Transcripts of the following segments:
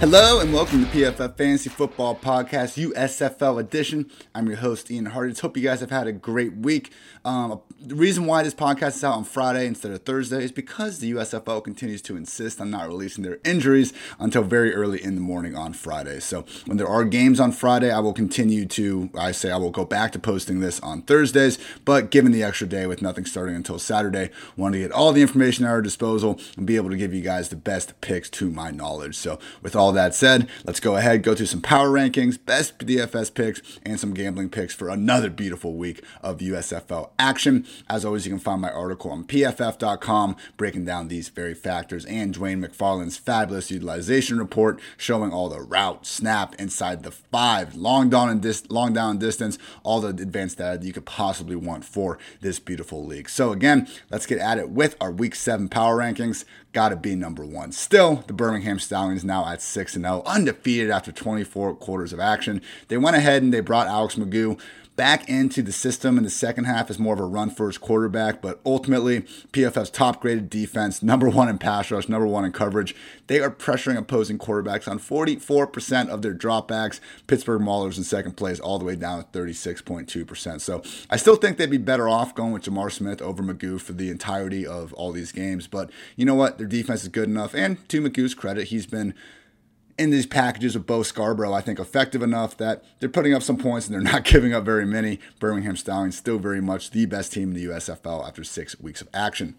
Hello and welcome to PFF Fantasy Football Podcast USFL edition. I'm your host Ian Hartitz. Hope you guys have had a great week. Um, the reason why this podcast is out on Friday instead of Thursday is because the USFL continues to insist on not releasing their injuries until very early in the morning on Friday. So when there are games on Friday, I will continue to. I say I will go back to posting this on Thursdays, but given the extra day with nothing starting until Saturday, want to get all the information at our disposal and be able to give you guys the best picks to my knowledge. So with all that said, let's go ahead, go through some power rankings, best DFS picks, and some gambling picks for another beautiful week of USFL action. As always, you can find my article on pff.com breaking down these very factors and Dwain McFarland's fabulous utilization report showing all the route, snap inside the five, long down and dis- long down distance, all the advanced data you could possibly want for this beautiful league. So again, let's get at it with our week seven power rankings. Got to be number one. Still, the Birmingham Stallions now at 6 0, undefeated after 24 quarters of action. They went ahead and they brought Alex McGough back into the system in the second half as more of a run first quarterback. But ultimately, PFF's top graded defense, number one in pass rush, number one in coverage, they are pressuring opposing quarterbacks on 44% of their dropbacks. Pittsburgh Maulers in second place, all the way down at 36.2%. So I still think they'd be better off going with J'Mar Smith over McGough for the entirety of all these games. But you know what? Their defense is good enough. And to McGough's credit, he's been in these packages of Bo Scarborough, I think effective enough that they're putting up some points and they're not giving up very many. Birmingham Stallions still very much the best team in the USFL after six weeks of action.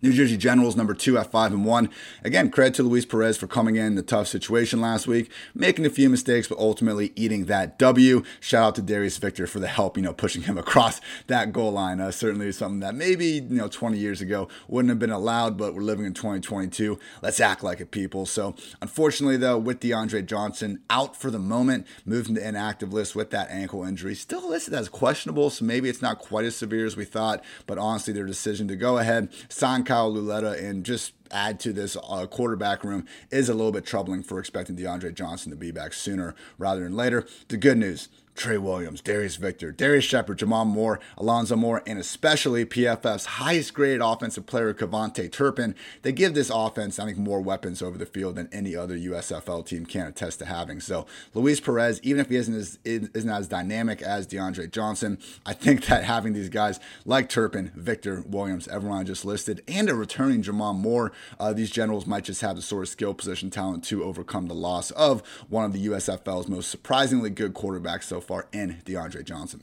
New Jersey Generals number two at five and one. Again, credit to Luis Perez for coming in the tough situation last week, making a few mistakes, but ultimately eating that W. Shout out to Darius Victor for the help, you know, pushing him across that goal line. Uh, certainly something that maybe you know 20 years ago wouldn't have been allowed, but we're living in 2022. Let's act like it, people. So unfortunately, though, with DeAndre Johnson out for the moment, moved into inactive list with that ankle injury, still listed as questionable. So maybe it's not quite as severe as we thought. But honestly, their decision to go ahead sign Kyle Lauletta and just add to this uh, quarterback room is a little bit troubling for expecting DeAndre Johnson to be back sooner rather than later. The good news Trey Williams, Darius Victor, Darius Shepherd, Jamal Moore, Alonzo Moore, and especially PFF's highest graded offensive player, KaVontae Turpin. They give this offense, I think, more weapons over the field than any other USFL team can attest to having. So Luis Perez, even if he isn't as, isn't as dynamic as DeAndre Johnson, I think that having these guys like Turpin, Victor, Williams, everyone I just listed, and a returning Jamal Moore, uh, these generals might just have the sort of skill position talent to overcome the loss of one of the USFL's most surprisingly good quarterbacks so in DeAndre Johnson.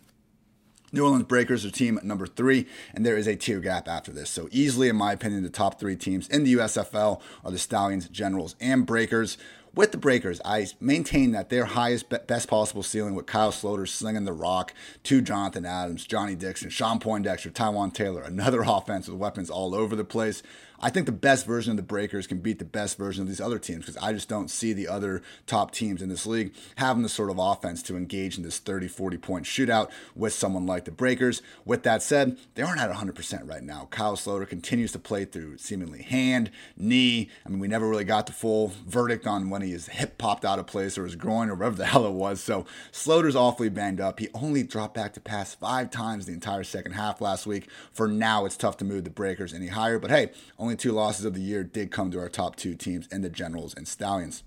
New Orleans Breakers are team number three, and there is a tier gap after this. So, easily, in my opinion, the top three teams in the USFL are the Stallions, Generals, and Breakers. With the Breakers, I maintain that their highest, best possible ceiling with Kyle Sloter slinging the rock to Jonathan Adams, Johnny Dixon, Sean Poindexter, Taywan Taylor, another offense with weapons all over the place. I think the best version of the Breakers can beat the best version of these other teams because I just don't see the other top teams in this league having the sort of offense to engage in this 30, 40 point shootout with someone like the Breakers. With that said, they aren't at 100% right now. Kyle Sloter continues to play through seemingly hand, knee. I mean, we never really got the full verdict on when his hip popped out of place or his groin or whatever the hell it was. So Sloter's awfully banged up. He only dropped back to pass five times the entire second half last week. For now, it's tough to move the Breakers any higher. But hey, only two losses of the year did come to our top two teams in the Generals and Stallions.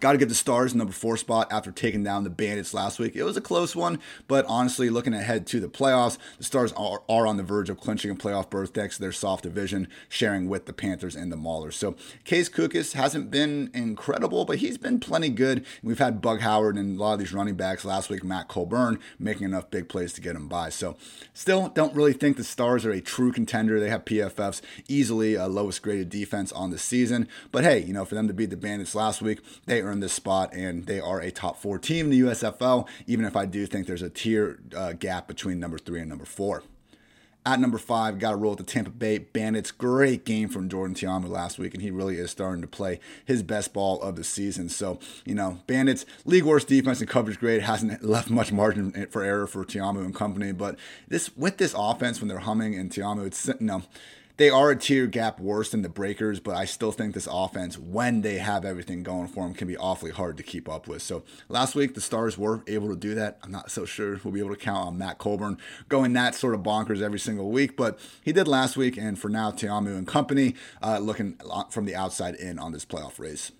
Got to get the Stars number four spot after taking down the Bandits last week. It was a close one, but honestly, looking ahead to the playoffs, the Stars are, are on the verge of clinching a playoff berth thanks to their soft division, sharing with the Panthers and the Maulers. So Case Cookus hasn't been incredible, but he's been plenty good. We've had Bug Howard and a lot of these running backs last week, Matt Colburn, making enough big plays to get him by. So still don't really think the Stars are a true contender. They have PFF's easily a lowest graded defense on the season. But hey, you know, for them to beat the Bandits last week, they earned this spot, and they are a top four team in the USFL, even if I do think there's a tier uh, gap between number three and number four. At number five, got to roll with the Tampa Bay Bandits. Great game from Jordan Ta'amu last week, and he really is starting to play his best ball of the season. So, you know, Bandits, league worst defense and coverage grade hasn't left much margin for error for Ta'amu and company. But this with this offense, when they're humming and Ta'amu, it's, you know, they are a tier gap worse than the Breakers, but I still think this offense, when they have everything going for them, can be awfully hard to keep up with. So last week, the Stars were able to do that. I'm not so sure we'll be able to count on Matt Colburn going that sort of bonkers every single week, but he did last week. And for now, Ta'amu and company uh, looking from the outside in on this playoff race.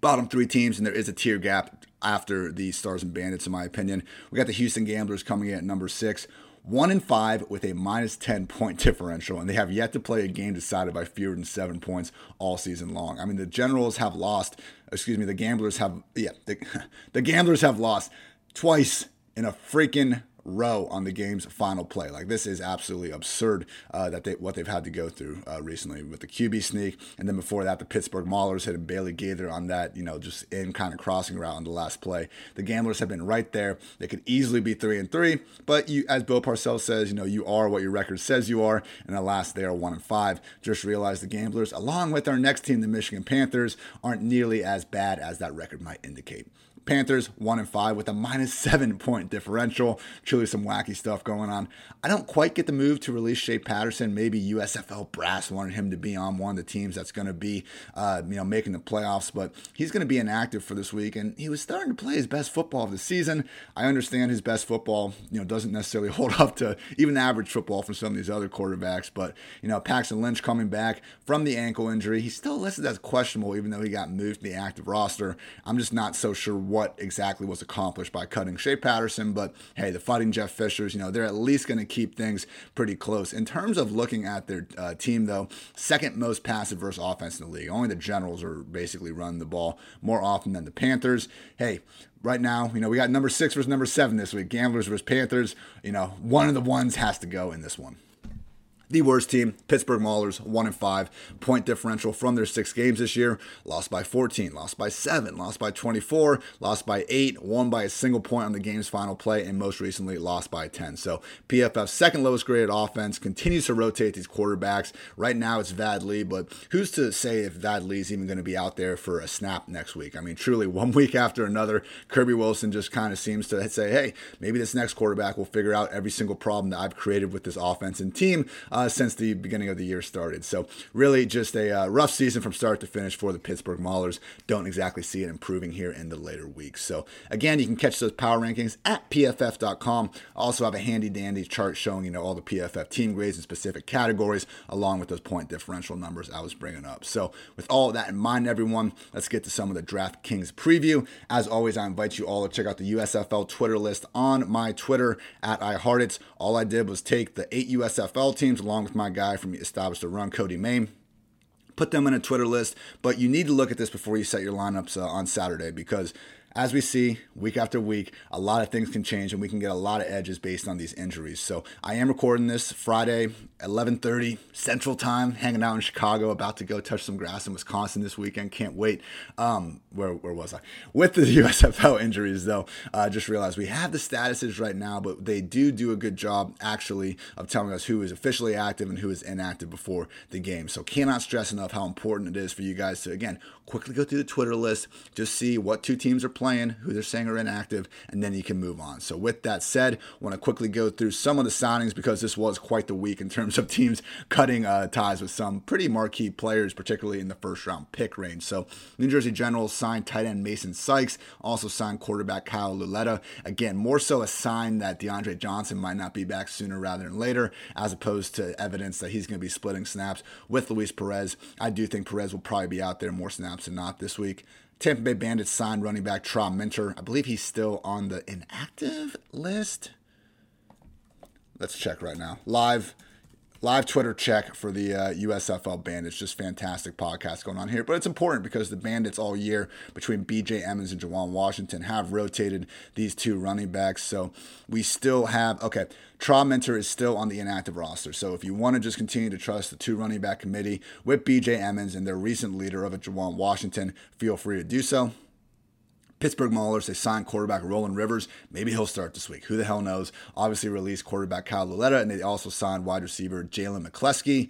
Bottom three teams, and there is a tier gap after the Stars and Bandits, in my opinion. We got the Houston Gamblers coming in at number six one in five with a minus 10 point differential, and they have yet to play a game decided by fewer than seven points all season long. I mean, the Generals have lost, excuse me, the Gamblers have, yeah, the, the Gamblers have lost twice in a freaking row on the game's final play. Like this is absolutely absurd uh, that they what they've had to go through uh, recently with the QB sneak, and then before that the Pittsburgh Maulers hitting Bailey Gaither on that you know just in kind of crossing route on the last play. The Gamblers have been right there. They could easily be three and three, but you as Bill Parcells says, you know you are what your record says you are, and alas they are one and five. Just realize the Gamblers, along with our next team, the Michigan Panthers, aren't nearly as bad as that record might indicate. Panthers one and five with a minus seven point differential. Truly some wacky stuff going on. I don't quite get the move to release Shea Patterson. Maybe USFL brass wanted him to be on one of the teams that's going to be, uh, you know, making the playoffs. But he's going to be inactive for this week, and he was starting to play his best football of the season. I understand his best football, you know, doesn't necessarily hold up to even average football from some of these other quarterbacks. But you know, Paxton Lynch coming back from the ankle injury, he's still listed as questionable, even though he got moved to the active roster. I'm just not so sure what exactly was accomplished by cutting Shea Patterson, but hey, the fighting Jeff Fishers, you know, they're at least going to keep things pretty close. In terms of looking at their uh, team, though, second most passive versus offense in the league. Only the Generals are basically running the ball more often than the Panthers. Hey, right now, you know, we got number six versus number seven this week. Gamblers versus Panthers. You know, one of the ones has to go in this one. The worst team, Pittsburgh Maulers, one and five. Point differential from their six games this year: lost by 14, lost by seven, lost by 24, lost by eight, won by a single point on the game's final play, and most recently lost by 10. So PFF's second lowest graded offense continues to rotate these quarterbacks. Right now it's Vad Lee, but who's to say if Vad Lee's even going to be out there for a snap next week? I mean, truly, one week after another, Kirby Wilson just kind of seems to say, hey, maybe this next quarterback will figure out every single problem that I've created with this offense and team uh, since the beginning of the year started. So, really, just a uh, rough season from start to finish for the Pittsburgh Maulers. Don't exactly see it improving here in the later weeks. So, again, you can catch those power rankings at pff.com. Also, have a handy dandy chart showing you know all the PFF team grades in specific categories, along with those point differential numbers I was bringing up. So, with all that in mind, everyone, let's get to some of the DraftKings preview. As always, I invite you all to check out the USFL Twitter list on my Twitter at IHartitz. All I did was take the eight USFL teams along with my guy from Established to Run, Cody Main put them in a Twitter list. But you need to look at this before you set your lineups uh, on Saturday because as we see week after week, a lot of things can change and we can get a lot of edges based on these injuries. So I am recording this Friday, 11:30 Central Time, hanging out in Chicago, about to go touch some grass in Wisconsin this weekend. Can't wait. Um, where where was I? With the USFL injuries, though, I uh, just realized we have the statuses right now, but they do do a good job actually of telling us who is officially active and who is inactive before the game. So cannot stress enough how important it is for you guys to again quickly go through the Twitter list, just see what two teams are playing, who they're saying are inactive, and then you can move on. So, with that said, I want to quickly go through some of the signings because this was quite the week in terms of teams cutting uh, ties with some pretty marquee players, particularly in the first round pick range. So, New Jersey Generals signed tight end Mason Sykes, also signed quarterback Kyle Lauletta. Again, more so a sign that DeAndre Johnson might not be back sooner rather than later, as opposed to evidence that he's going to be splitting snaps with Luis Perez. I do think Perez will probably be out there more snaps than not this week. Tampa Bay Bandits signed running back Tra Minter. I believe he's still on the inactive list. Let's check right now. Live live Twitter check for the uh, USFL Bandits. Just fantastic podcast going on here. But it's important because the Bandits all year between BJ Emmons and Juwan Washington have rotated these two running backs. So we still have, okay, Tra Minter is still on the inactive roster. So if you want to just continue to trust the two running back committee with BJ Emmons and their recent leader of it, Juwan Washington, feel free to do so. Pittsburgh Maulers, they signed quarterback Roland Rivers. Maybe he'll start this week. Who the hell knows? Obviously, released quarterback Kyle Lauletta, and they also signed wide receiver Jalen McCleskey.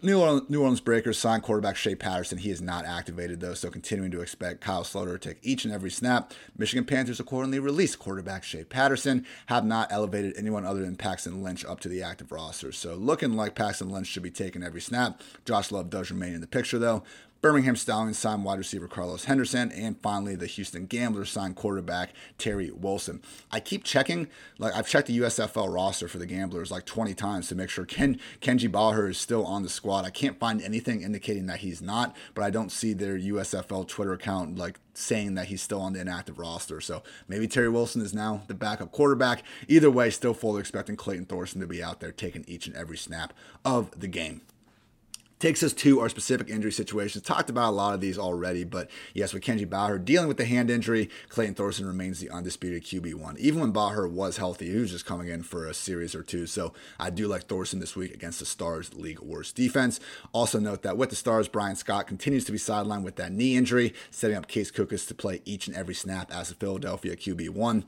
New Orleans, New Orleans Breakers signed quarterback Shea Patterson. He is not activated though, so continuing to expect Kyle Sloter to take each and every snap. Michigan Panthers accordingly released quarterback Shea Patterson. Have not elevated anyone other than Paxton Lynch up to the active roster. So looking like Paxton Lynch should be taking every snap. Josh Love does remain in the picture though. Birmingham Stallions signed wide receiver Carlos Henderson, and finally the Houston Gamblers signed quarterback Terry Wilson. I keep checking, like I've checked the USFL roster for the Gamblers like 20 times to make sure Ken Kenji Bahar is still on the squad. I can't find anything indicating that he's not, but I don't see their USFL Twitter account like saying that he's still on the inactive roster. So maybe Terry Wilson is now the backup quarterback. Either way, still fully expecting Clayton Thorson to be out there taking each and every snap of the game takes us to our specific injury situations. Talked about a lot of these already, but yes, with Kenji Bahar dealing with the hand injury, Clayton Thorson remains the undisputed QB1. Even when Bahar was healthy, he was just coming in for a series or two. So I do like Thorson this week against the Stars league worst defense. Also note that with the Stars, Brian Scott continues to be sidelined with that knee injury, setting up Case Cookus to play each and every snap as a Philadelphia QB1.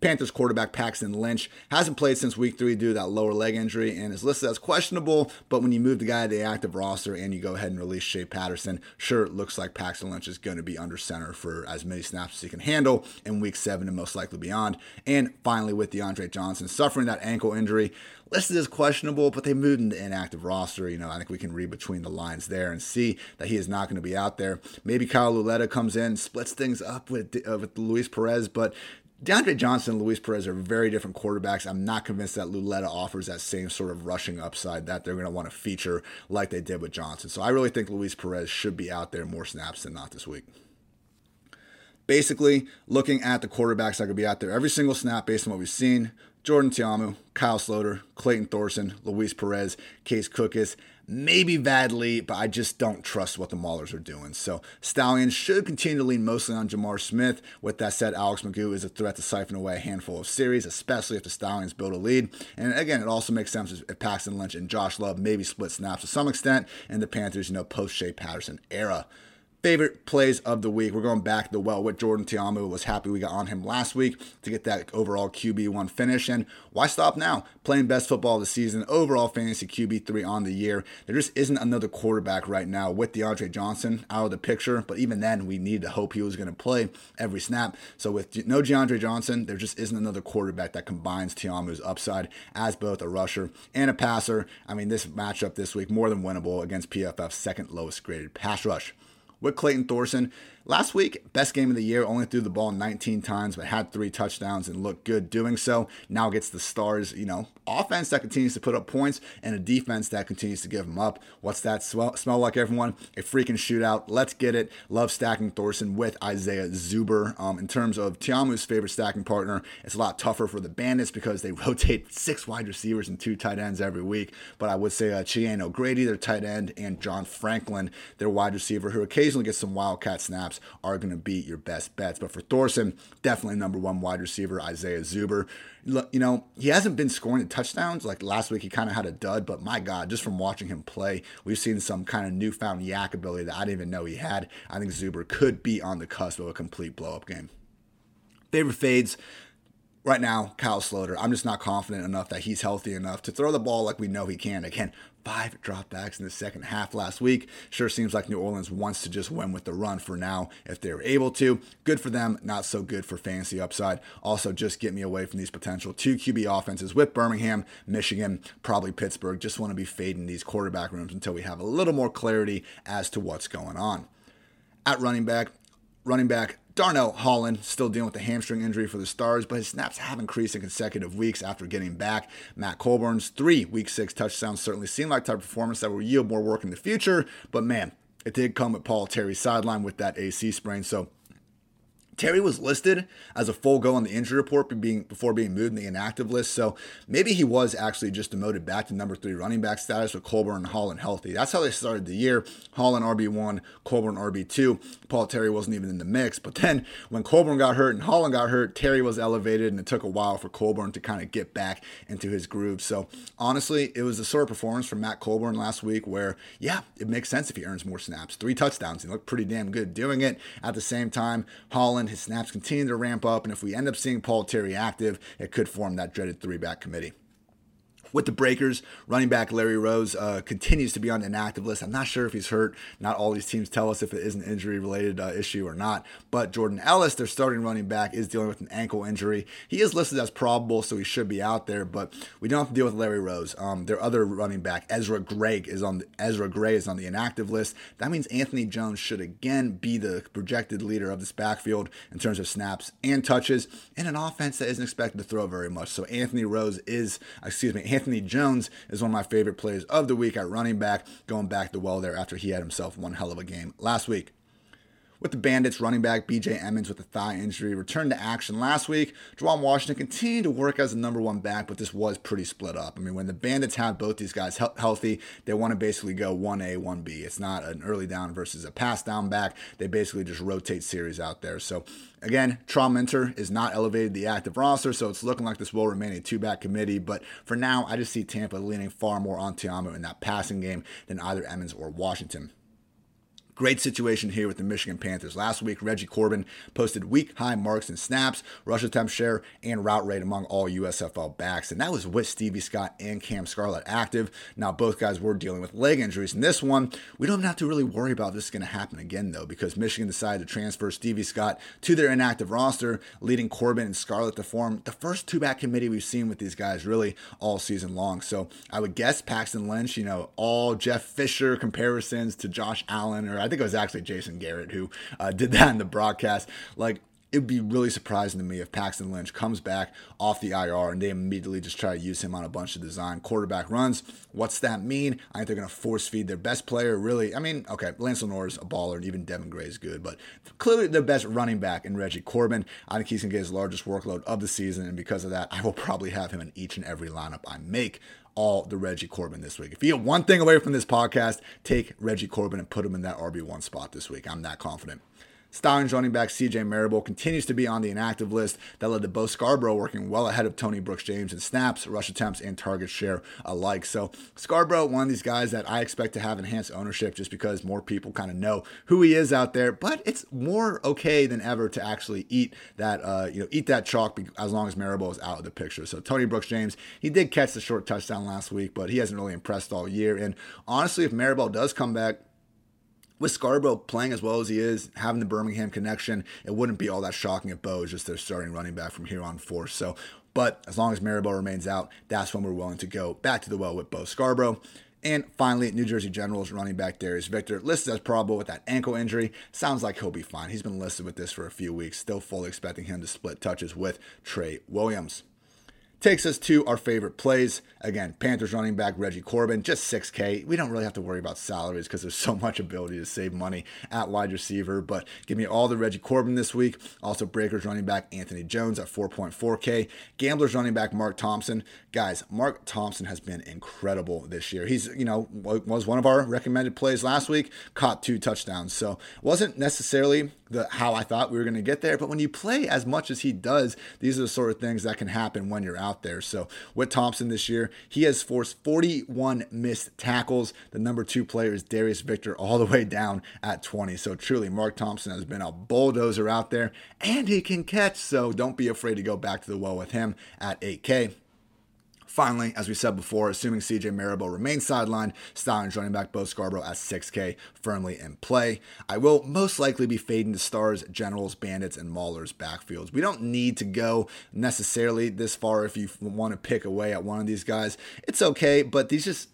Panthers quarterback Paxton Lynch hasn't played since week three due to that lower leg injury and is listed as questionable. But when you move the guy to the active roster and you go ahead and release Shea Patterson, sure, it looks like Paxton Lynch is going to be under center for as many snaps as he can handle in week seven and most likely beyond. And finally, with DeAndre Johnson suffering that ankle injury, listed as questionable, but they moved into inactive roster. You know, I think we can read between the lines there and see that he is not going to be out there. Maybe Kyle Lauletta comes in, splits things up with uh, with Luis Perez, but DeAndre Johnson and Luis Perez are very different quarterbacks. I'm not convinced that Lauletta offers that same sort of rushing upside that they're going to want to feature like they did with Johnson. So I really think Luis Perez should be out there more snaps than not this week. Basically, looking at the quarterbacks that could be out there every single snap based on what we've seen Jordan Ta'amu, Kyle Sloter, Clayton Thorson, Luis Perez, Case Cookus, maybe Vad Lee, but I just don't trust what the Maulers are doing. So Stallions should continue to lean mostly on J'Mar Smith. With that said, Alex McGough is a threat to siphon away a handful of series, especially if the Stallions build a lead. And again, it also makes sense if Paxton Lynch and Josh Love maybe split snaps to some extent, and the Panthers, you know, post Shea Patterson era favorite plays of the week. We're going back the well with Jordan Ta'amu. Was happy we got on him last week to get that overall QB1 finish. And why stop now? Playing best football of the season, overall fantasy QB3 on the year. There just isn't another quarterback right now with DeAndre Johnson out of the picture. But even then, we need to hope he was going to play every snap. So with no DeAndre Johnson, there just isn't another quarterback that combines Ta'amu's upside as both a rusher and a passer. I mean, this matchup this week more than winnable against PFF's second lowest graded pass rush with Clayton Thorson. Last week, best game of the year, only threw the ball 19 times, but had three touchdowns and looked good doing so. Now gets the stars, you know, offense that continues to put up points and a defense that continues to give them up. What's that smell, smell like, everyone? A freaking shootout. Let's get it. Love stacking Thorson with Isaiah Zuber. Um, in terms of Ta'amu's favorite stacking partner, it's a lot tougher for the Bandits because they rotate six wide receivers and two tight ends every week. But I would say uh, Cheyenne O'Grady, their tight end, and John Franklin, their wide receiver, who occasionally gets some wildcat snaps are going to be your best bets. But for Thorson, definitely number one wide receiver, Isaiah Zuber. You know, he hasn't been scoring the touchdowns. Like last week, he kind of had a dud, but my God, just from watching him play, we've seen some kind of newfound YAC ability that I didn't even know he had. I think Zuber could be on the cusp of a complete blow up game. Favorite fades right now, Kyle Sloter. I'm just not confident enough that he's healthy enough to throw the ball like we know he can. Again, five dropbacks in the second half last week. Sure seems like New Orleans wants to just win with the run for now if they're able to. Good for them, not so good for fantasy upside. Also, just get me away from these potential two QB offenses with Birmingham, Michigan, probably Pittsburgh. Just want to be fading these quarterback rooms until we have a little more clarity as to what's going on. At running back, running back Darnell Holland still dealing with the hamstring injury for the Stars, but his snaps have increased in consecutive weeks after getting back. Matt Colburn's three week six touchdowns certainly seem like type of performance that will yield more work in the future, but man, it did come with Paul Terry sideline with that AC sprain. So Terry was listed as a full go on the injury report being, before being moved in the inactive list, so maybe he was actually just demoted back to number three running back status with Colburn and Holland healthy. That's how they started the year. Holland RB1, Colburn RB2. Paul Terry wasn't even in the mix, but then when Colburn got hurt and Holland got hurt, Terry was elevated, and it took a while for Colburn to kind of get back into his groove. So honestly, it was a sort of performance from Matt Colburn last week where, yeah, it makes sense if he earns more snaps. Three touchdowns, he looked pretty damn good doing it. At the same time, Holland his snaps continue to ramp up, and if we end up seeing Paul Terry active, it could form that dreaded three back committee with the Breakers. Running back Larry Rose uh, continues to be on the inactive list. I'm not sure if he's hurt. Not all these teams tell us if it is an injury related uh, issue or not. But Jordan Ellis, their starting running back, is dealing with an ankle injury. He is listed as probable, so he should be out there. But we don't have to deal with Larry Rose. Um, their other running back, Ezra Gray, is on the, Ezra Gray is on the inactive list. That means Anthony Jones should again be the projected leader of this backfield in terms of snaps and touches in an offense that isn't expected to throw very much. So Anthony Rose is, excuse me, Anthony Jones is one of my favorite plays of the week at running back, going back to well there after he had himself one hell of a game last week. With the Bandits running back BJ Emmons with a thigh injury returned to action last week, Juwan Washington continued to work as the number one back, but this was pretty split up. I mean, when the Bandits have both these guys he- healthy, they want to basically go 1A, 1B. It's not an early down versus a pass down back. They basically just rotate series out there. So, again, Tra Minter is not elevated the active roster, so it's looking like this will remain a two back committee. But for now, I just see Tampa leaning far more on Ta'amu in that passing game than either Emmons or Washington. Great situation here with the Michigan Panthers. Last week, Reggie Corbin posted week high marks in snaps, rush attempt share, and route rate among all USFL backs. And that was with Stevie Scott and Cam Scarlett active. Now, both guys were dealing with leg injuries. In this one, we don't have to really worry about this going to happen again, though, because Michigan decided to transfer Stevie Scott to their inactive roster, leading Corbin and Scarlett to form the first two back committee we've seen with these guys really all season long. So I would guess Paxton Lynch, you know, all Jeff Fisher comparisons to Josh Allen, or I think it was actually Jason Garrett who uh, did that in the broadcast. Like, it would be really surprising to me if Paxton Lynch comes back off the IR and they immediately just try to use him on a bunch of design quarterback runs. What's that mean? I think they're going to force feed their best player. Really, I mean, okay, Lance is a baller and even Devin Gray is good, but clearly the best running back in Reggie Corbin. I think he's going to get his largest workload of the season, and because of that, I will probably have him in each and every lineup I make all the Reggie Corbin this week. If you get one thing away from this podcast, take Reggie Corbin and put him in that RB1 spot this week. I'm that confident. Stallions running back CJ Marable continues to be on the inactive list that led to Bo Scarborough working well ahead of Tony Brooks James in snaps, rush attempts, and target share alike. So Scarborough, one of these guys that I expect to have enhanced ownership just because more people kind of know who he is out there. But it's more okay than ever to actually eat that, uh, you know, eat that chalk as long as Marable is out of the picture. So Tony Brooks James, he did catch the short touchdown last week, but he hasn't really impressed all year. And honestly, if Marable does come back, with Scarborough playing as well as he is, having the Birmingham connection, it wouldn't be all that shocking if Bo is just their starting running back from here on forth. So, but as long as Marable remains out, that's when we're willing to go back to the well with Bo Scarborough. And finally, New Jersey Generals running back Darius Victor, listed as probable with that ankle injury. Sounds like he'll be fine. He's been listed with this for a few weeks. Still fully expecting him to split touches with Trey Williams takes us to our favorite plays. Again, Panthers running back Reggie Corbin, just 6K. We don't really have to worry about salaries because there's so much ability to save money at wide receiver. But give me all the Reggie Corbin this week. Also, Breakers running back Anthony Jones at 4.4K. Gamblers running back Mark Thompson. Guys, Mark Thompson has been incredible this year. He's, you know, was one of our recommended plays last week, caught two touchdowns. So wasn't necessarily the how I thought we were going to get there. But when you play as much as he does, these are the sort of things that can happen when you're out there. So with Thompson this year, he has forced 41 missed tackles. The number two player is Darius Victor, all the way down at 20. So truly, Mark Thompson has been a bulldozer out there, and he can catch. So don't be afraid to go back to the well with him at 8K. Finally, as we said before, assuming CJ Marable remains sidelined, Stallions running back Bo Scarborough at 6K firmly in play. I will most likely be fading the Stars, Generals, Bandits, and Maulers backfields. We don't need to go necessarily this far if you want to pick away at one of these guys. It's okay, but these just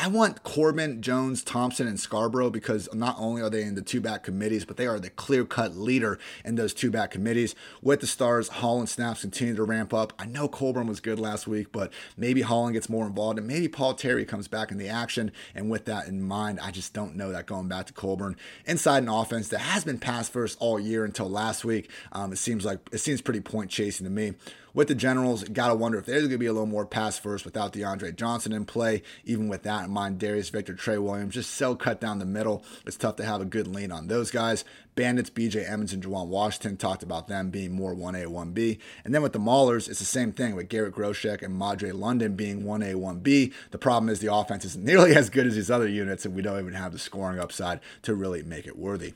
I want Corbin, Jones, Thompson, and Scarborough because not only are they in the two back committees, but they are the clear cut leader in those two back committees. With the Stars, Holland snaps continue to ramp up. I know Colburn was good last week, but maybe Holland gets more involved and maybe Paul Terry comes back in the action. And with that in mind, I just don't know that going back to Colburn inside an offense that has been pass first all year until last week. Um, it seems like it seems pretty point chasing to me with the Generals, got to wonder if there's to be a little more pass first without DeAndre Johnson in play. Even with that in mind, Darius Victor, Trey Williams, just so cut down the middle. It's tough to have a good lean on those guys. Bandits, BJ Emmons, and Juwan Washington talked about them being more 1A, 1B. And then with the Maulers, it's the same thing with Garrett Groshek and Madre London being 1A, 1B. The problem is the offense isn't nearly as good as these other units, and we don't even have the scoring upside to really make it worthy.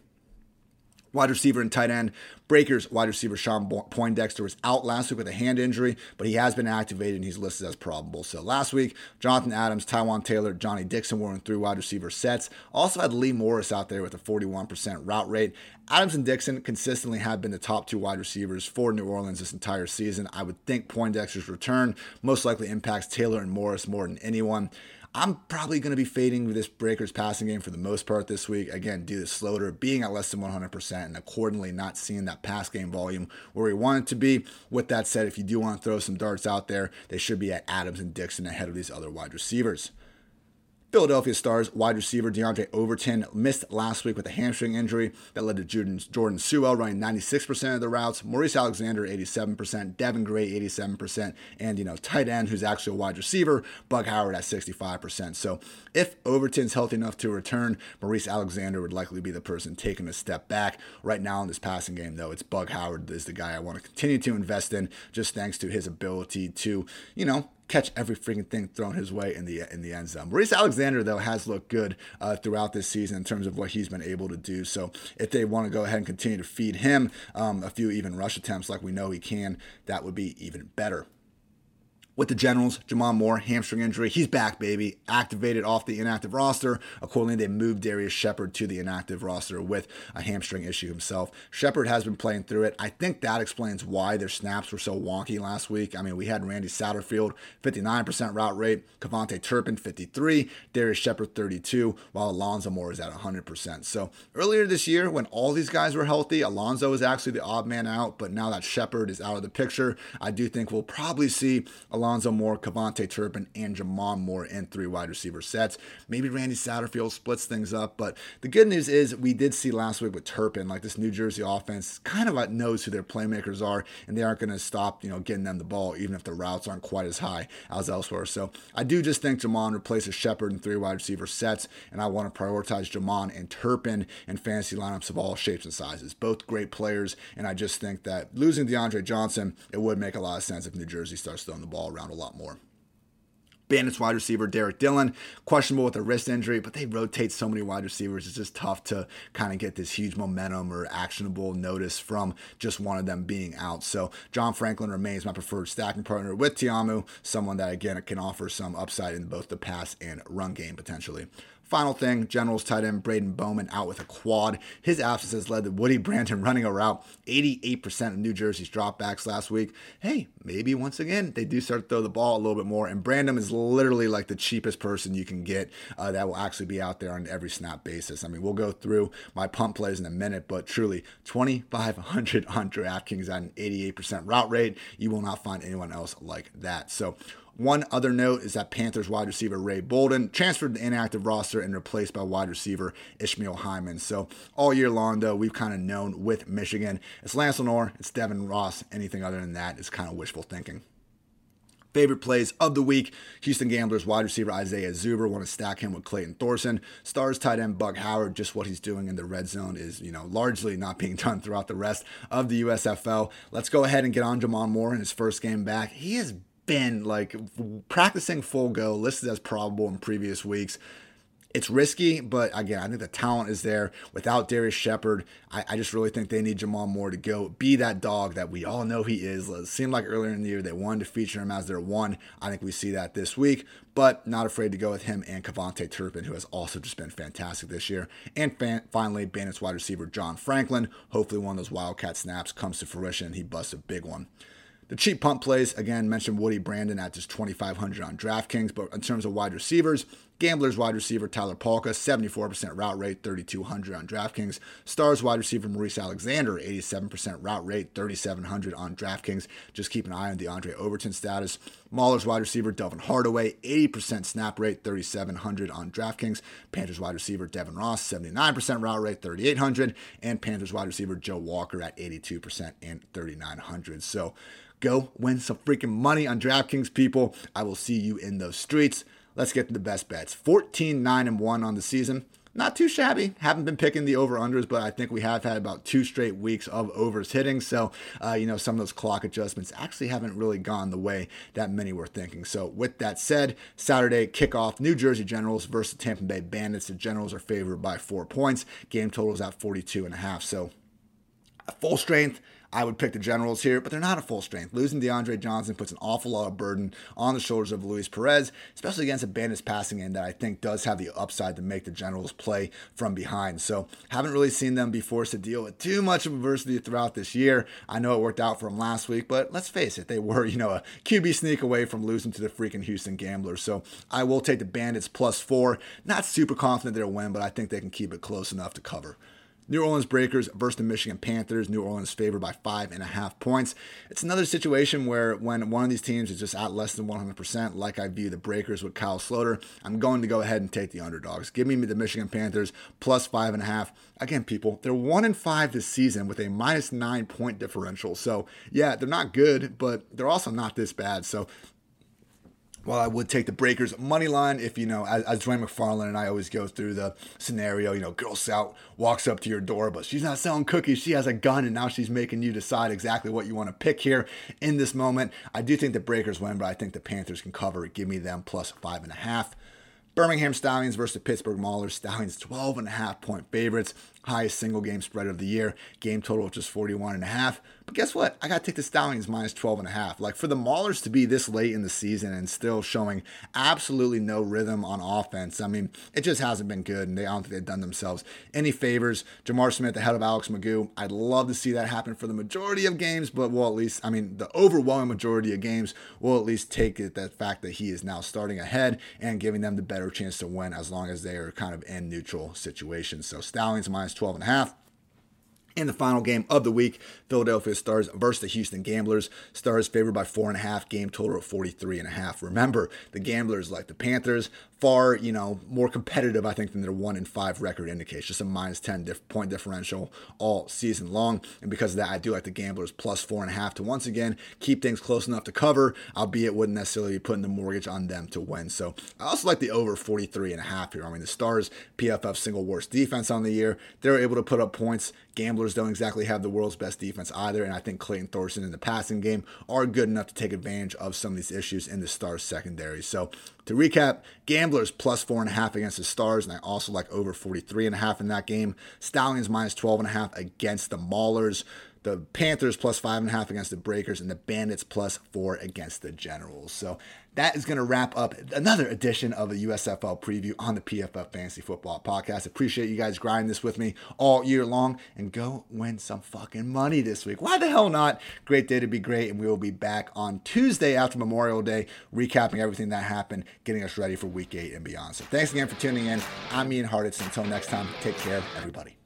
Wide receiver and tight end. Breakers wide receiver Sean Poindexter was out last week with a hand injury, but he has been activated and he's listed as probable. So last week, Jonathan Adams, Taywan Taylor, Johnny Dixon were in three wide receiver sets. Also had Lee Morris out there with a 41% route rate. Adams and Dixon consistently have been the top two wide receivers for New Orleans this entire season. I would think Poindexter's return most likely impacts Taylor and Morris more than anyone. I'm probably going to be fading this Breakers passing game for the most part this week. Again, due to Sloter being at less than 100% and accordingly not seeing that pass game volume where we want it to be. With that said, if you do want to throw some darts out there, they should be at Adams and Dixon ahead of these other wide receivers. Philadelphia Stars wide receiver DeAndre Overton missed last week with a hamstring injury that led to Jordan, Jordan Sewell running 96% of the routes, Maurice Alexander 87%, Devin Gray 87%, and you know tight end who's actually a wide receiver, Bug Howard at 65%. So if Overton's healthy enough to return, Maurice Alexander would likely be the person taking a step back. Right now in this passing game, though, it's Bug Howard is the guy I want to continue to invest in, just thanks to his ability to you know catch every freaking thing thrown his way in the in the end zone. Maurice Alexander though has looked good uh, throughout this season in terms of what he's been able to do. So if they want to go ahead and continue to feed him um, a few even rush attempts like we know he can, that would be even better with the Generals, J'Mon Moore, hamstring injury. He's back, baby. Activated off the inactive roster. Accordingly, they moved Darius Shepherd to the inactive roster with a hamstring issue himself. Shepherd has been playing through it. I think that explains why their snaps were so wonky last week. I mean, we had Randy Satterfield, 59% route rate, KaVontae Turpin, 53, Darius Shepherd, 32, while Alonzo Moore is at 100%. So earlier this year, when all these guys were healthy, Alonzo was actually the odd man out, but now that Shepherd is out of the picture, I do think we'll probably see Alonzo Moore, KaVontae Turpin, and J'Mon Moore in three wide receiver sets. Maybe Randy Satterfield splits things up, but the good news is we did see last week with Turpin, like this New Jersey offense kind of like knows who their playmakers are, and they aren't going to stop, you know, getting them the ball, even if the routes aren't quite as high as elsewhere. So I do just think J'Mon replaces Shepherd in three wide receiver sets, and I want to prioritize J'Mon and Turpin in fantasy lineups of all shapes and sizes. Both great players, and I just think that losing DeAndre Johnson, it would make a lot of sense if New Jersey starts throwing the ball around a lot more. Bandits wide receiver Derek Dillon, questionable with a wrist injury, but they rotate so many wide receivers. It's just tough to kind of get this huge momentum or actionable notice from just one of them being out. So John Franklin remains my preferred stacking partner with Ta'amu, someone that again can offer some upside in both the pass and run game potentially. Final thing, Generals tight end Braden Bowman out with a quad. His absence has led to Woody Brandon running a route 88% of New Jersey's dropbacks last week. Hey, maybe once again they do start to throw the ball a little bit more. And Brandon is literally like the cheapest person you can get uh, that will actually be out there on every snap basis. I mean, we'll go through my pump plays in a minute, but truly 2,500 on DraftKings at an 88% route rate. You will not find anyone else like that. So one other note is that Panthers wide receiver Ray Bolden transferred to the inactive roster and replaced by wide receiver Ishmael Hyman. So all year long, though, we've kind of known with Michigan, it's Lance Lenoir, it's Devin Ross. Anything other than that is kind of wishful thinking. Favorite plays of the week Houston Gamblers wide receiver Isaiah Zuber. Want to stack him with Clayton Thorson. Stars tight end Bug Howard. Just what he's doing in the red zone is, you know, largely not being done throughout the rest of the USFL. Let's go ahead and get on J'Mon Moore in his first game back. He has been like practicing full go, listed as probable in previous weeks. It's risky, but again, I think the talent is there. Without Darius Shepherd, I, I, just really think they need Jamal Moore to go be that dog that we all know he is. It seemed like earlier in the year they wanted to feature him as their one. I think we see that this week, but not afraid to go with him and KaVontae Turpin, who has also just been fantastic this year. And fan, finally, Bandits wide receiver John Franklin. Hopefully, one of those Wildcat snaps comes to fruition he busts a big one. The cheap pump plays, again, mentioned Woody Brandon at just 2,500 on DraftKings, but in terms of wide receivers, Gamblers wide receiver Tyler Palka, 74% route rate, 3,200 on DraftKings. Stars wide receiver Maurice Alexander, 87% route rate, 3,700 on DraftKings. Just keep an eye on DeAndre Overton status. Maulers wide receiver Delvin Hardaway, 80% snap rate, 3,700 on DraftKings. Panthers wide receiver Devin Ross, 79% route rate, 3,800. And Panthers wide receiver Joe Walker at 82% and 3,900. So go win some freaking money on DraftKings, people. I will see you in those streets. Let's get to the best bets. 14, 9, and 1 on the season. Not too shabby. Haven't been picking the over unders, but I think we have had about two straight weeks of overs hitting. So, uh, you know, some of those clock adjustments actually haven't really gone the way that many were thinking. So, with that said, Saturday kickoff New Jersey Generals versus Tampa Bay Bandits. The Generals are favored by four points. Game total is at 42 and a half. So, full strength I would pick the Generals here, but they're not a full strength. Losing DeAndre Johnson puts an awful lot of burden on the shoulders of Luis Perez, especially against a Bandits passing end that I think does have the upside to make the Generals play from behind. So haven't really seen them be forced to deal with too much of adversity throughout this year. I know it worked out for them last week, but let's face it, they were, you know, a QB sneak away from losing to the freaking Houston Gamblers. So I will take the Bandits plus four. Not super confident they'll win, but I think they can keep it close enough to cover. New Orleans Breakers versus the Michigan Panthers. New Orleans favored by five and a half points. It's another situation where when one of these teams is just at less than 100%, like I view the Breakers with Kyle Sloter, I'm going to go ahead and take the underdogs. Give me the Michigan Panthers plus five and a half. Again, people, they're one and five this season with a minus nine point differential. So yeah, they're not good, but they're also not this bad. So while I would take the Breakers money line, if you know, as, as Dwain McFarland and I always go through the scenario, you know, Girl Scout walks up to your door, but she's not selling cookies. She has a gun, and now she's making you decide exactly what you want to pick here in this moment. I do think the Breakers win, but I think the Panthers can cover. Give me them plus five and a half. Birmingham Stallions versus Pittsburgh Maulers. Stallions 12 and a half point favorites highest single game spread of the year. Game total of just 41 and a half. But guess what? I got to take the Stallions minus 12 and a half. Like for the Maulers to be this late in the season and still showing absolutely no rhythm on offense, I mean, it just hasn't been good. And they, I don't think they've done themselves any favors. J'Mar Smith ahead of Alex McGough. I'd love to see that happen for the majority of games, but we'll at least, I mean, the overwhelming majority of games will at least take it that fact that he is now starting ahead and giving them the better chance to win as long as they are kind of in neutral situations. So Stallions minus minus 12 and a half. In the final game of the week, Philadelphia Stars versus the Houston Gamblers. Stars favored by four and a half, game total of 43 and a half. Remember, the Gamblers, like the Panthers, far, you know, more competitive, I think, than their one in five record indicates. Just a minus 10 diff- point differential all season long. And because of that, I do like the Gamblers plus four and a half to once again keep things close enough to cover, albeit wouldn't necessarily be putting the mortgage on them to win. So I also like the over 43 and a half here. I mean, the Stars, PFF single worst defense on the year. They're able to put up points. Gamblers don't exactly have the world's best defense either. And I think Clayton Thorson in the passing game are good enough to take advantage of some of these issues in the Stars secondary. So to recap, Gamblers plus four and a half against the Stars, and I also like over 43 and a half in that game. Stallions minus 12 and a half against the Maulers. The Panthers plus five and a half against the Breakers, and the Bandits plus four against the Generals. So that is going to wrap up another edition of the USFL preview on the PFF Fantasy Football Podcast. Appreciate you guys grinding this with me all year long and go win some fucking money this week. Why the hell not? Great day to be great, and we will be back on Tuesday after Memorial Day, recapping everything that happened, getting us ready for week eight and beyond. So thanks again for tuning in. I'm Ian Hartitz. Until next time, take care, everybody.